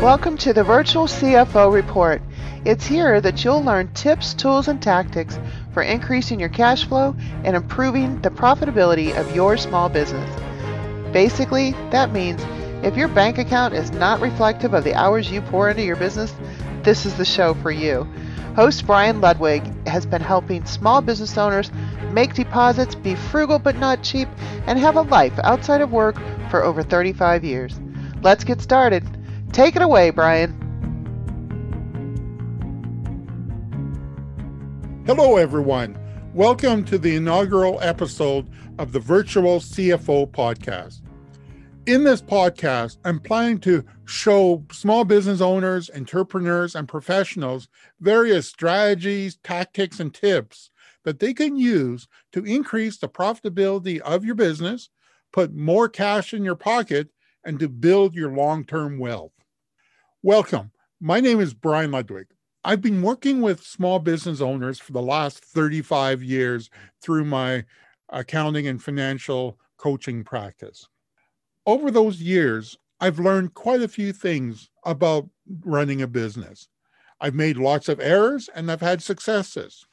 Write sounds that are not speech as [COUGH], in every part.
Welcome to the Virtual CFO Report. It's here that you'll learn tips, tools, and tactics for increasing your cash flow and improving the profitability of your small business. Basically, that means if your bank account is not reflective of the hours you pour into your business, this is the show for you. Host Brian Ludwig has been helping small business owners make deposits, be frugal but not cheap, and have a life outside of work for over 35 years. Let's get started. Take it away, Brian. Hello, everyone. Welcome to the inaugural episode of the Virtual CFO Podcast. In this podcast, I'm planning to show small business owners, entrepreneurs, and professionals various strategies, tactics, and tips that they can use to increase the profitability of your business, put more cash in your pocket, and to build your long term wealth. Welcome. My name is Brian Ludwig. I've been working with small business owners for the last 35 years through my accounting and financial coaching practice. Over those years, I've learned quite a few things about running a business. I've made lots of errors and I've had successes.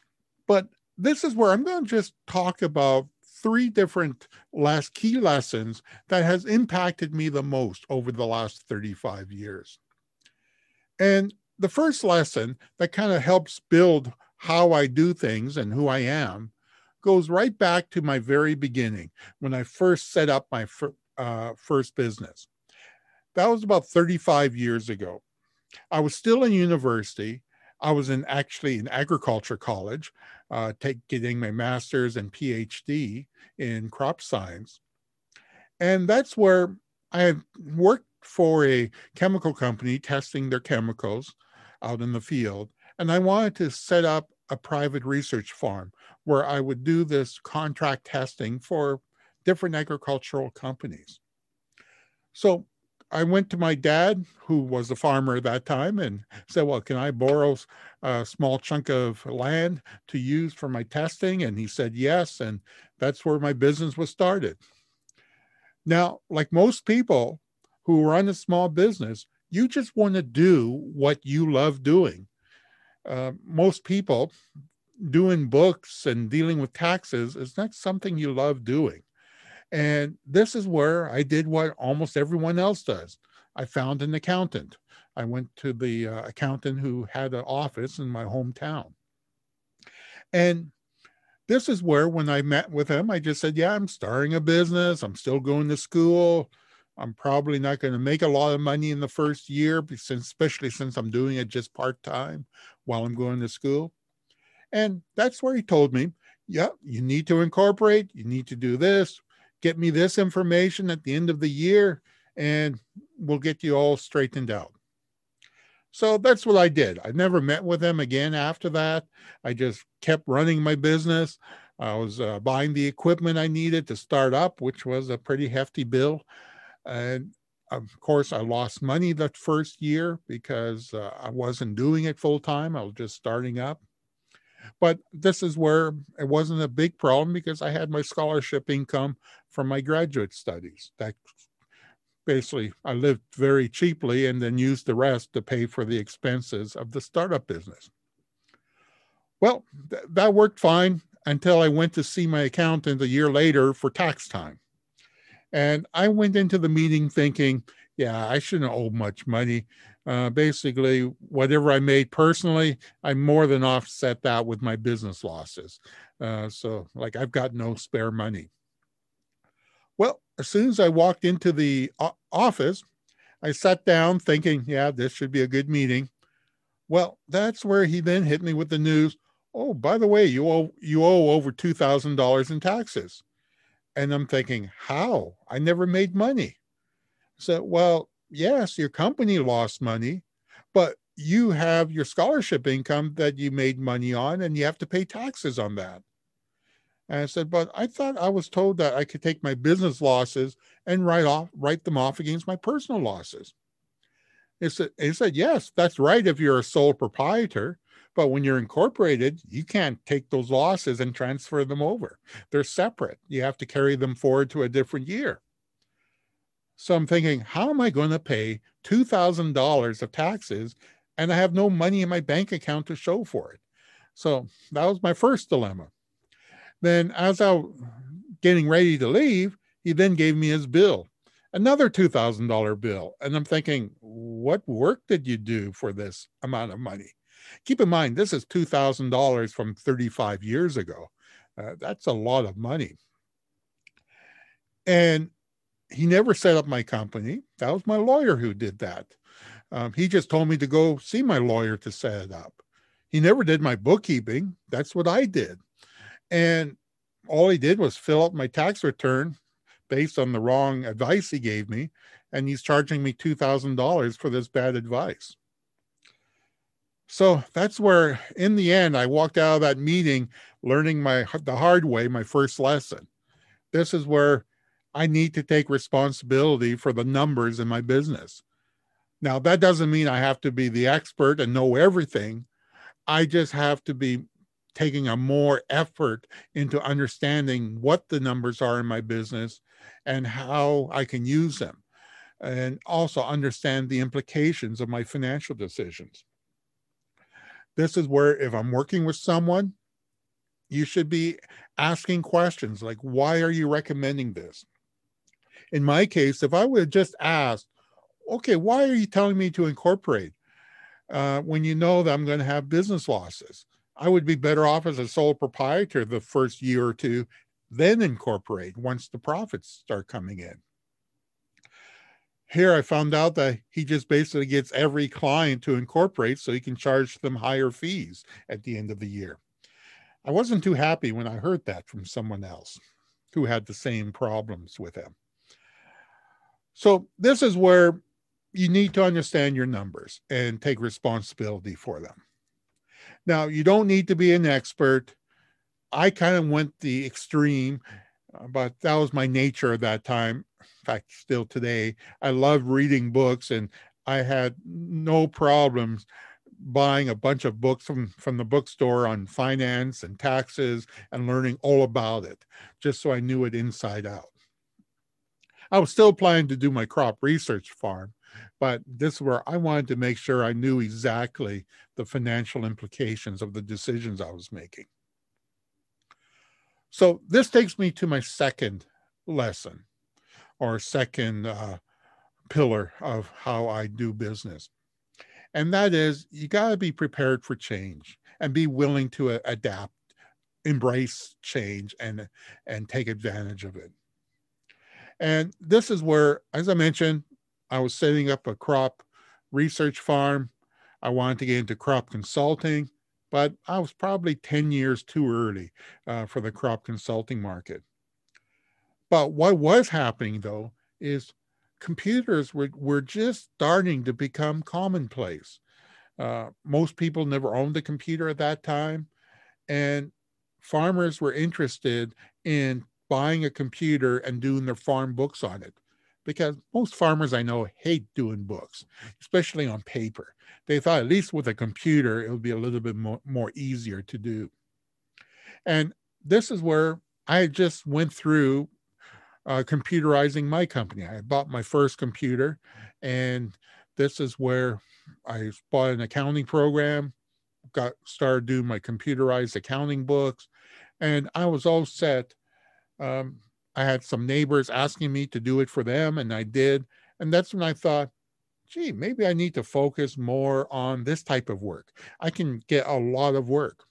But this is where I'm going to just talk about three different last key lessons that has impacted me the most over the last 35 years. And the first lesson that kind of helps build how I do things and who I am goes right back to my very beginning when I first set up my fir- uh, first business. That was about 35 years ago. I was still in university. I was in actually in agriculture college, uh, take, getting my master's and PhD in crop science. And that's where I worked for a chemical company testing their chemicals out in the field. And I wanted to set up a private research farm where I would do this contract testing for different agricultural companies. So I went to my dad, who was a farmer at that time, and said, Well, can I borrow a small chunk of land to use for my testing? And he said, Yes. And that's where my business was started. Now, like most people, who run a small business, you just want to do what you love doing. Uh, most people doing books and dealing with taxes is not something you love doing. And this is where I did what almost everyone else does. I found an accountant. I went to the uh, accountant who had an office in my hometown. And this is where, when I met with him, I just said, Yeah, I'm starting a business. I'm still going to school. I'm probably not going to make a lot of money in the first year, especially since I'm doing it just part time while I'm going to school. And that's where he told me, yeah, you need to incorporate, you need to do this, get me this information at the end of the year, and we'll get you all straightened out. So that's what I did. I never met with him again after that. I just kept running my business. I was uh, buying the equipment I needed to start up, which was a pretty hefty bill. And of course, I lost money that first year because uh, I wasn't doing it full time. I was just starting up. But this is where it wasn't a big problem because I had my scholarship income from my graduate studies. That basically, I lived very cheaply and then used the rest to pay for the expenses of the startup business. Well, th- that worked fine until I went to see my accountant a year later for tax time. And I went into the meeting thinking, yeah, I shouldn't owe much money. Uh, basically, whatever I made personally, I more than offset that with my business losses. Uh, so, like, I've got no spare money. Well, as soon as I walked into the office, I sat down thinking, yeah, this should be a good meeting. Well, that's where he then hit me with the news. Oh, by the way, you owe you owe over two thousand dollars in taxes. And I'm thinking, how? I never made money. So, well, yes, your company lost money, but you have your scholarship income that you made money on, and you have to pay taxes on that. And I said, but I thought I was told that I could take my business losses and write off, write them off against my personal losses. He said, he said, yes, that's right if you're a sole proprietor. But when you're incorporated, you can't take those losses and transfer them over. They're separate. You have to carry them forward to a different year. So I'm thinking, how am I going to pay $2,000 of taxes and I have no money in my bank account to show for it? So that was my first dilemma. Then, as I was getting ready to leave, he then gave me his bill, another $2,000 bill. And I'm thinking, what work did you do for this amount of money? Keep in mind, this is $2,000 from 35 years ago. Uh, that's a lot of money. And he never set up my company. That was my lawyer who did that. Um, he just told me to go see my lawyer to set it up. He never did my bookkeeping. That's what I did. And all he did was fill up my tax return based on the wrong advice he gave me. And he's charging me $2,000 for this bad advice. So that's where, in the end, I walked out of that meeting learning my the hard way, my first lesson. This is where I need to take responsibility for the numbers in my business. Now, that doesn't mean I have to be the expert and know everything. I just have to be taking a more effort into understanding what the numbers are in my business and how I can use them, and also understand the implications of my financial decisions. This is where, if I'm working with someone, you should be asking questions like, why are you recommending this? in my case, if I would have just asked, okay, why are you telling me to incorporate uh, when you know that I'm going to have business losses? I would be better off as a sole proprietor the first year or two, then incorporate once the profits start coming in. Here, I found out that he just basically gets every client to incorporate so he can charge them higher fees at the end of the year. I wasn't too happy when I heard that from someone else who had the same problems with him. So this is where you need to understand your numbers and take responsibility for them. Now, you don't need to be an expert. I kind of went the extreme, Uh, but that was my nature at that time. In fact, still today, I love reading books and I had no problems buying a bunch of books from, from the bookstore on finance and taxes and learning all about it, just so I knew it inside out. I was still planning to do my crop research farm, but this is where I wanted to make sure I knew exactly the financial implications of the decisions I was making. So this takes me to my second lesson or second uh, pillar of how I do business. And that is you got to be prepared for change and be willing to uh, adapt, embrace change and and take advantage of it. And this is where, as I mentioned, I was setting up a crop research farm. I wanted to get into crop consulting, but I was probably 10 years too early uh, for the crop consulting market. But what was happening though is computers were, were just starting to become commonplace. Uh, most people never owned a computer at that time. And farmers were interested in buying a computer and doing their farm books on it because most farmers I know hate doing books, especially on paper. They thought at least with a computer, it would be a little bit more, more easier to do. And this is where I just went through uh, computerizing my company. I bought my first computer, and this is where I bought an accounting program, got started doing my computerized accounting books, and I was all set um, I had some neighbors asking me to do it for them, and I did. And that's when I thought, gee, maybe I need to focus more on this type of work. I can get a lot of work.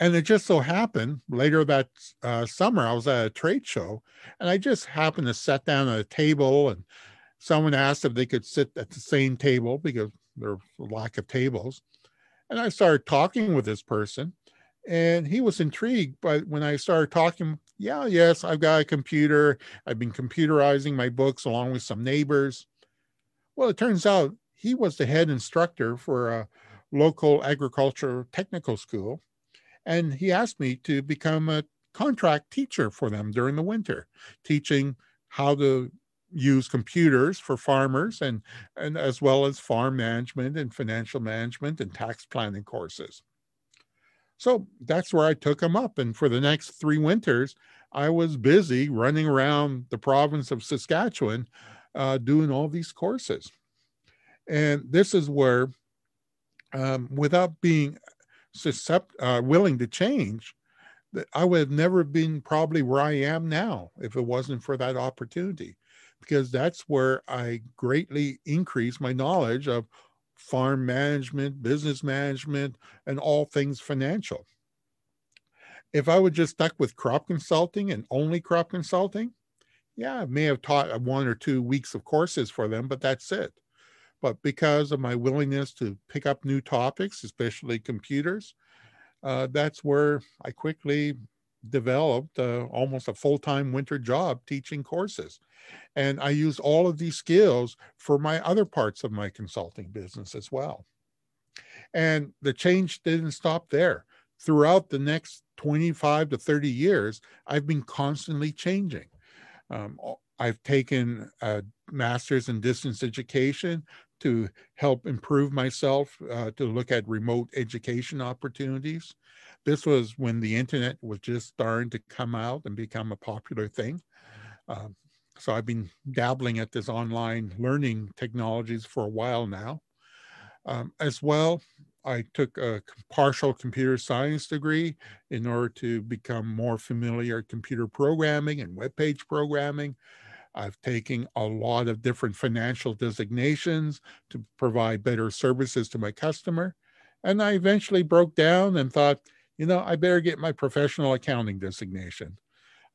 And it just so happened later that uh, summer, I was at a trade show and I just happened to sit down at a table and someone asked if they could sit at the same table because there's a lack of tables. And I started talking with this person and he was intrigued but when i started talking yeah yes i've got a computer. I've been computerizing my books along with some neighbors. Well it turns out he was the head instructor for a local agriculture technical school and he asked me to become a contract teacher for them during the winter teaching how to use computers for farmers and, and as well as farm management and financial management and tax planning courses so that's where I took him up. And for the next three winters, I was busy running around the province of Saskatchewan uh, doing all these courses. And this is where, um, without being suscept- uh, willing to change, I would have never been probably where I am now if it wasn't for that opportunity, because that's where I greatly increased my knowledge of farm management, business management, and all things financial. If I would just stuck with crop consulting and only crop consulting, yeah, I may have taught one or two weeks of courses for them, but that's it. But because of my willingness to pick up new topics, especially computers, uh, that's where I quickly developed uh, almost a full-time winter job teaching courses. And i used all of these skills for my other parts of my consulting business as well. And the change didn't stop there. Throughout the next 25 to 30 years i've been constantly changing. Um, i've taken a master's in distance education to help improve myself uh, to look at remote education opportunities. This was when the internet was just starting to come out and become a popular thing. Um, so I've been dabbling at this online learning technologies for a while now. Um, as well, I took a partial computer science degree in order to become more familiar computer programming and web page programming. I've taken a lot of different financial designations to provide better services to my customer. And I eventually broke down and thought, you know, I better get my professional accounting designation.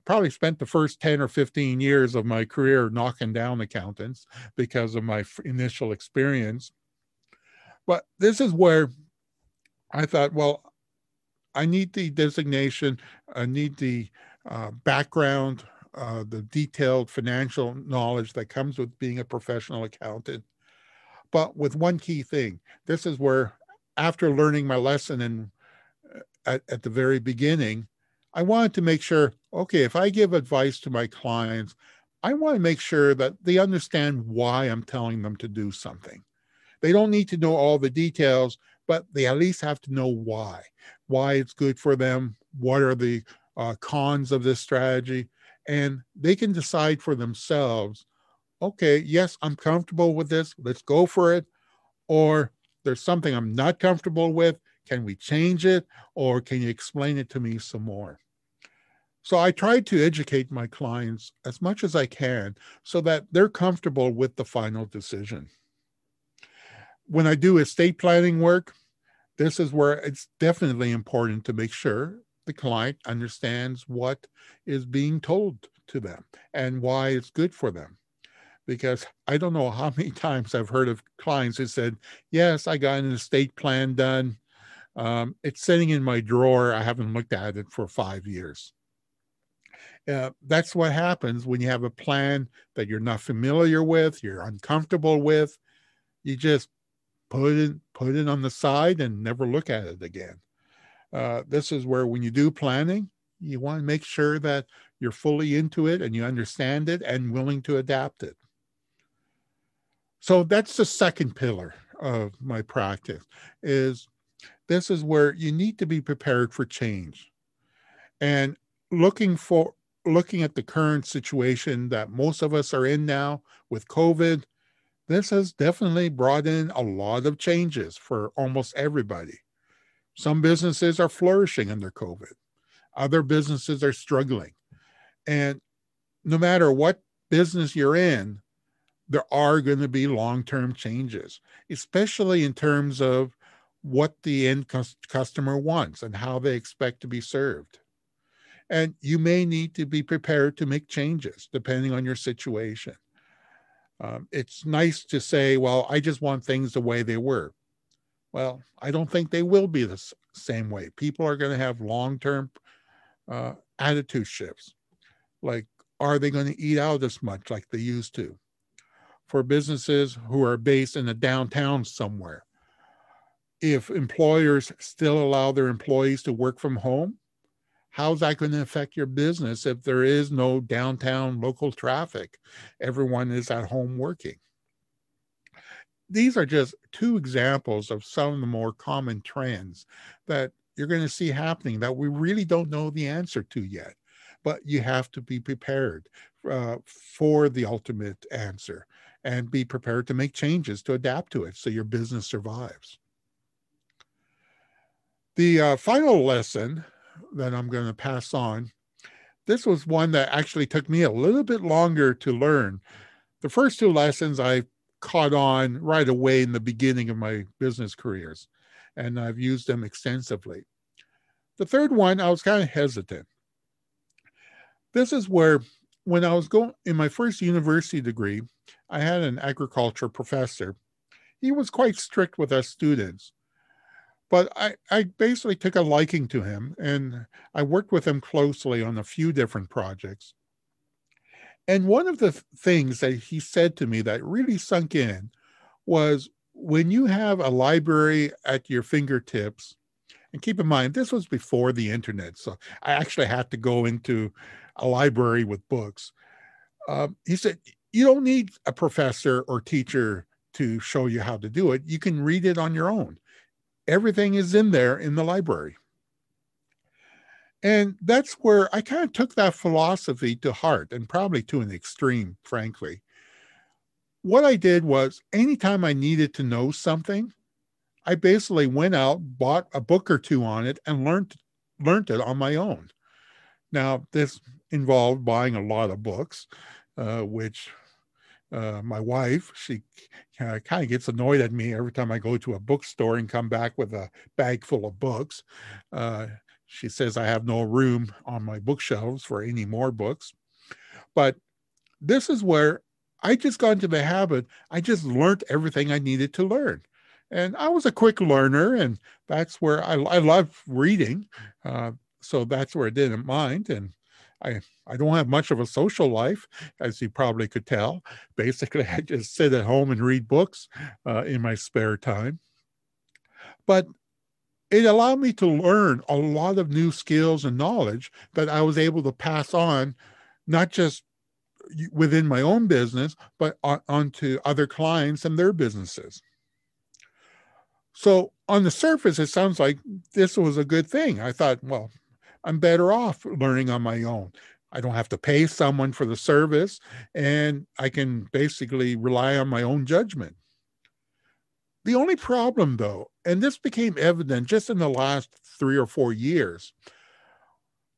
Probably spent the first 10 or 15 years of my career knocking down accountants because of my initial experience. But this is where I thought, well, I need the designation, I need the uh, background uh, the detailed financial knowledge that comes with being a professional accountant. But with one key thing, this is where, after learning my lesson and uh, at, at the very beginning, I wanted to make sure okay, if I give advice to my clients, I want to make sure that they understand why I'm telling them to do something. They don't need to know all the details, but they at least have to know why, why it's good for them, what are the uh, cons of this strategy, and they can decide for themselves okay yes i'm comfortable with this let's go for it. Or there's something i'm not comfortable with can we change it? Or can you explain it to me some more? So i try to educate my clients as much as i can so that they're comfortable with the final decision. When i do estate planning work this is where it's definitely important to make sure the client understands what is being told to them and why it's good for them. Because I don't know how [LAUGHS] many times I've heard of clients who said, Yes, I got an estate plan done. Um, it's sitting in my drawer. I haven't looked at it for five years. Uh, that's what happens when you have a plan that you're not familiar with, you're uncomfortable with. You just put it put it on the side and never look at it again. Uh, this is where when you do planning, you want to make sure that you're fully into it and you understand it and willing to adapt it. So that's the second pillar of my practice is this is where you need to be prepared for change. And looking for looking at the current situation that most of us are in now with COVID, this has definitely brought in a lot of changes for almost everybody. Some businesses are flourishing under COVID, other businesses are struggling. And no matter what business you're in, there are going to be long term changes, especially in terms of what the end customer wants and how they expect to be served. And you may need to be prepared to make changes depending on your situation. Um, it's nice to say, well, I just want things the way they were. Well, I don't think they will be the same way. People are going to have long term uh, attitude shifts. Like, are they going to eat out as much like they used to? For businesses who are based in a downtown somewhere, if employers still allow their employees to work from home, how's that going to affect your business if there is no downtown local traffic? Everyone is at home working these are just two examples of some of the more common trends that you're going to see happening that we really don't know the answer to yet. but you have to be prepared uh, for the ultimate answer and be prepared to make changes to adapt to it so your business survives. The uh, final lesson that I'm going to pass on, this was one that actually took me a little bit longer to learn. The first two lessons I caught on right away in the beginning of my business careers, and I've used them extensively. The third one, I was kind of hesitant. This is where, when I was going in my first university degree, I had an agriculture professor. He was quite strict with us students, but I, I basically took a liking to him and I worked with him closely on a few different projects. And one of the things that he said to me that really sunk in was when you have a library at your fingertips, and keep in mind, this was before the internet. So I actually had to go into a library with books. Um, he said, You don't need a professor or teacher to show you how to do it. You can read it on your own. Everything is in there in the library. And that's where I kind of took that philosophy to heart and probably to an extreme, frankly. What I did was anytime I needed to know something, I basically went out, bought a book or two on it, and learned learned it on my own. Now, this involved buying a lot of books, uh, which uh, my wife, she uh, kind of gets annoyed at me every time I go to a bookstore and come back with a bag full of books. She says I have no room on my bookshelves for any more books. But this is where I just got into the habit. I just learned everything I needed to learn. And I was a quick learner, and that's where I, I love reading. Uh, so that's where I didn't mind. And I, I don't have much of a social life, as you probably could tell. Basically, [LAUGHS] I just sit at home and read books uh, in my spare time. But it allowed me to learn a lot of new skills and knowledge that I was able to pass on, not just within my own business, but on, onto other clients and their businesses. So on the surface, it sounds like this was a good thing. I thought, well, I'm better off learning on my own. I don't have to pay someone for the service, and I can basically rely on my own judgment. The only problem, though, and this became evident just in the last three or four years,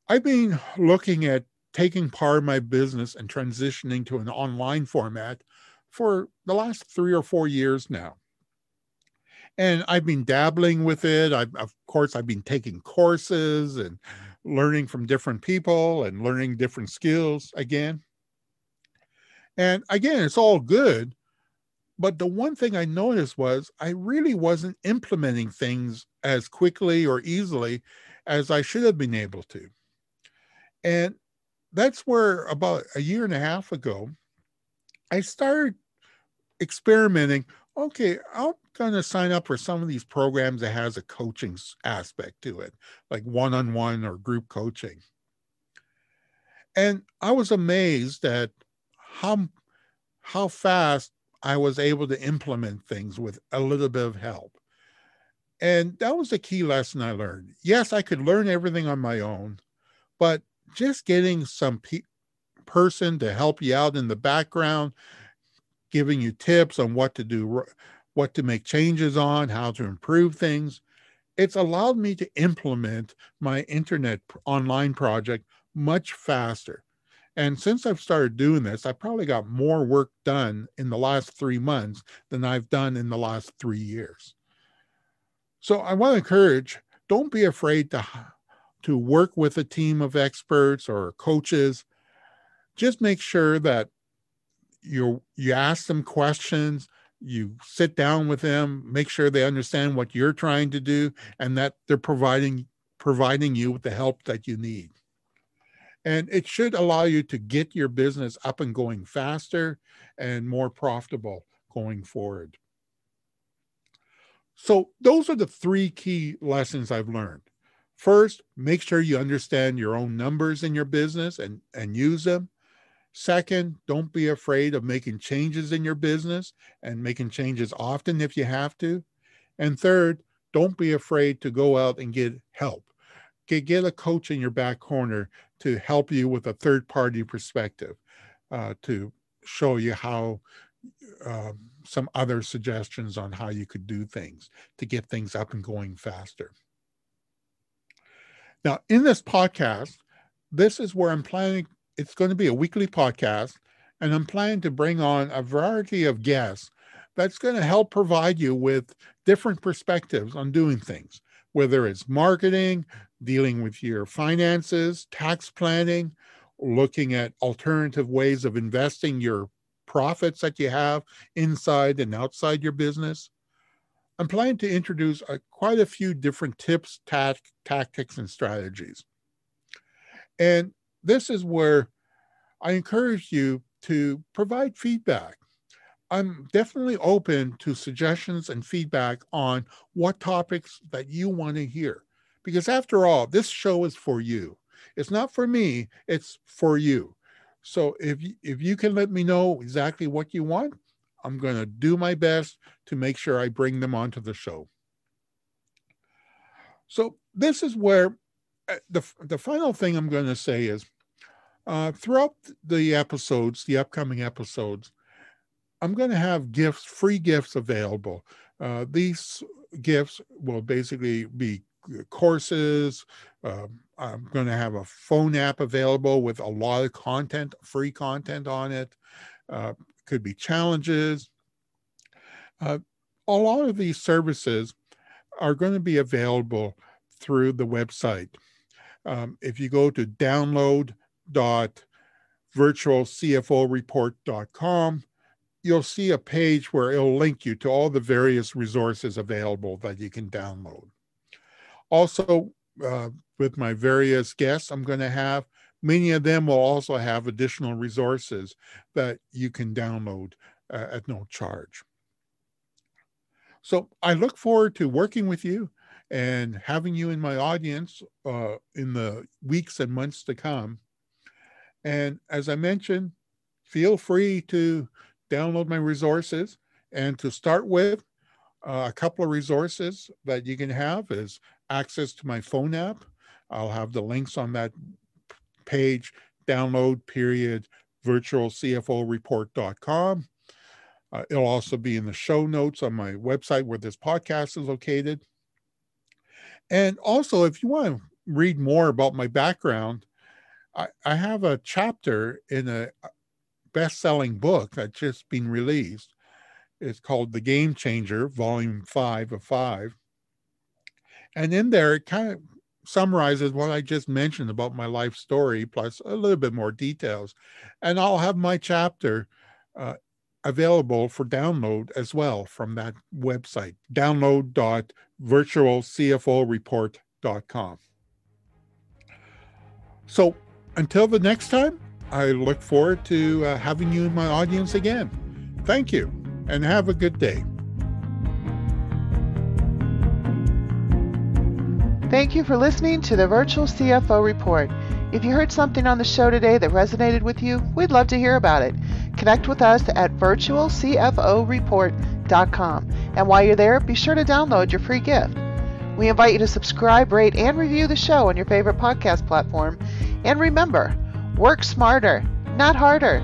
I've been looking at taking part of my business and transitioning to an online format for the last three or four years now. And I've been dabbling with it. I've, of course, I've been taking courses and learning from different people and learning different skills again. And again, it's all good. But the one thing I noticed was I really wasn't implementing things as quickly or easily as I should have been able to. And that's where about a year and a half ago, I started experimenting. Okay, I'll going to sign up for some of these programs that has a coaching aspect to it, like one-on-one or group coaching. And I was amazed at how how fast I was able to implement things with a little bit of help. And that was a key lesson I learned. Yes, I could learn everything on my own, but just getting some pe- person to help you out in the background, giving you tips on what to do what to make changes on, how to improve things. It's allowed me to implement my internet online project much faster. And since I've started doing this, I've probably got more work done in the last three months than I've done in the last three years. So I want to encourage don't be afraid to, to work with a team of experts or coaches. Just make sure that you you ask them questions you sit down with them make sure they understand what you're trying to do and that they're providing providing you with the help that you need and it should allow you to get your business up and going faster and more profitable going forward so those are the three key lessons i've learned first make sure you understand your own numbers in your business and and use them Second, don't be afraid of making changes in your business and making changes often if you have to. And third, don't be afraid to go out and get help. Get, get a coach in your back corner to help you with a third party perspective uh, to show you how um, some other suggestions on how you could do things to get things up and going faster. Now, in this podcast, this is where I'm planning, it's going to be a weekly podcast, and I'm planning to bring on a variety of guests that's going to help provide you with different perspectives on doing things, whether it's marketing, dealing with your finances, tax planning, looking at alternative ways of investing your profits that you have inside and outside your business. I'm planning to introduce uh, quite a few different tips, tactics, and strategies. And this is where I encourage you to provide feedback. I'm definitely open to suggestions and feedback on what topics that you want to hear. Because after all, this show is for you. It's not for me, it's for you. So if if you can let me know exactly what you want, I'm going to do my best to make sure I bring them onto the show. So this is where uh, the the final thing I'm going to say is uh, throughout the episodes, the upcoming episodes, I'm going to have gifts, free gifts available. Uh, these gifts will basically be courses. Um, I'm going to have a phone app available with a lot of content, free content on it. Uh, could be challenges. Uh, a lot of these services are going to be available through the website. Um, if you go to download.virtualcforeport.com, you'll see a page where it'll link you to all the various resources available that you can download. Also, uh, with my various guests I'm going to have, many of them will also have additional resources that you can download uh, at no charge. So I look forward to working with you and having you in my audience uh, in the weeks and months to come. And as I mentioned, feel free to download my resources. And to start with, uh, a couple of resources that you can have is access to my phone app. I'll have the links on that page, download period virtualcforeport.com. Uh, it'll also be in the show notes on my website where this podcast is located. And also, if you want to read more about my background, I, I have a chapter in a best selling book that's just been released. It's called The Game Changer, Volume 5 of 5. And in there, it kind of summarizes what I just mentioned about my life story, plus a little bit more details. And I'll have my chapter uh, available for download as well from that website, download.virtualcforeport.com. So until the next time, I look forward to uh, having you in my audience again. Thank you and have a good day. Thank you for listening to the Virtual CFO Report. If you heard something on the show today that resonated with you, we'd love to hear about it. Connect with us at virtualcforeport.com. And while you're there, be sure to download your free gift. We invite you to subscribe, rate, and review the show on your favorite podcast platform. And remember, work smarter, not harder.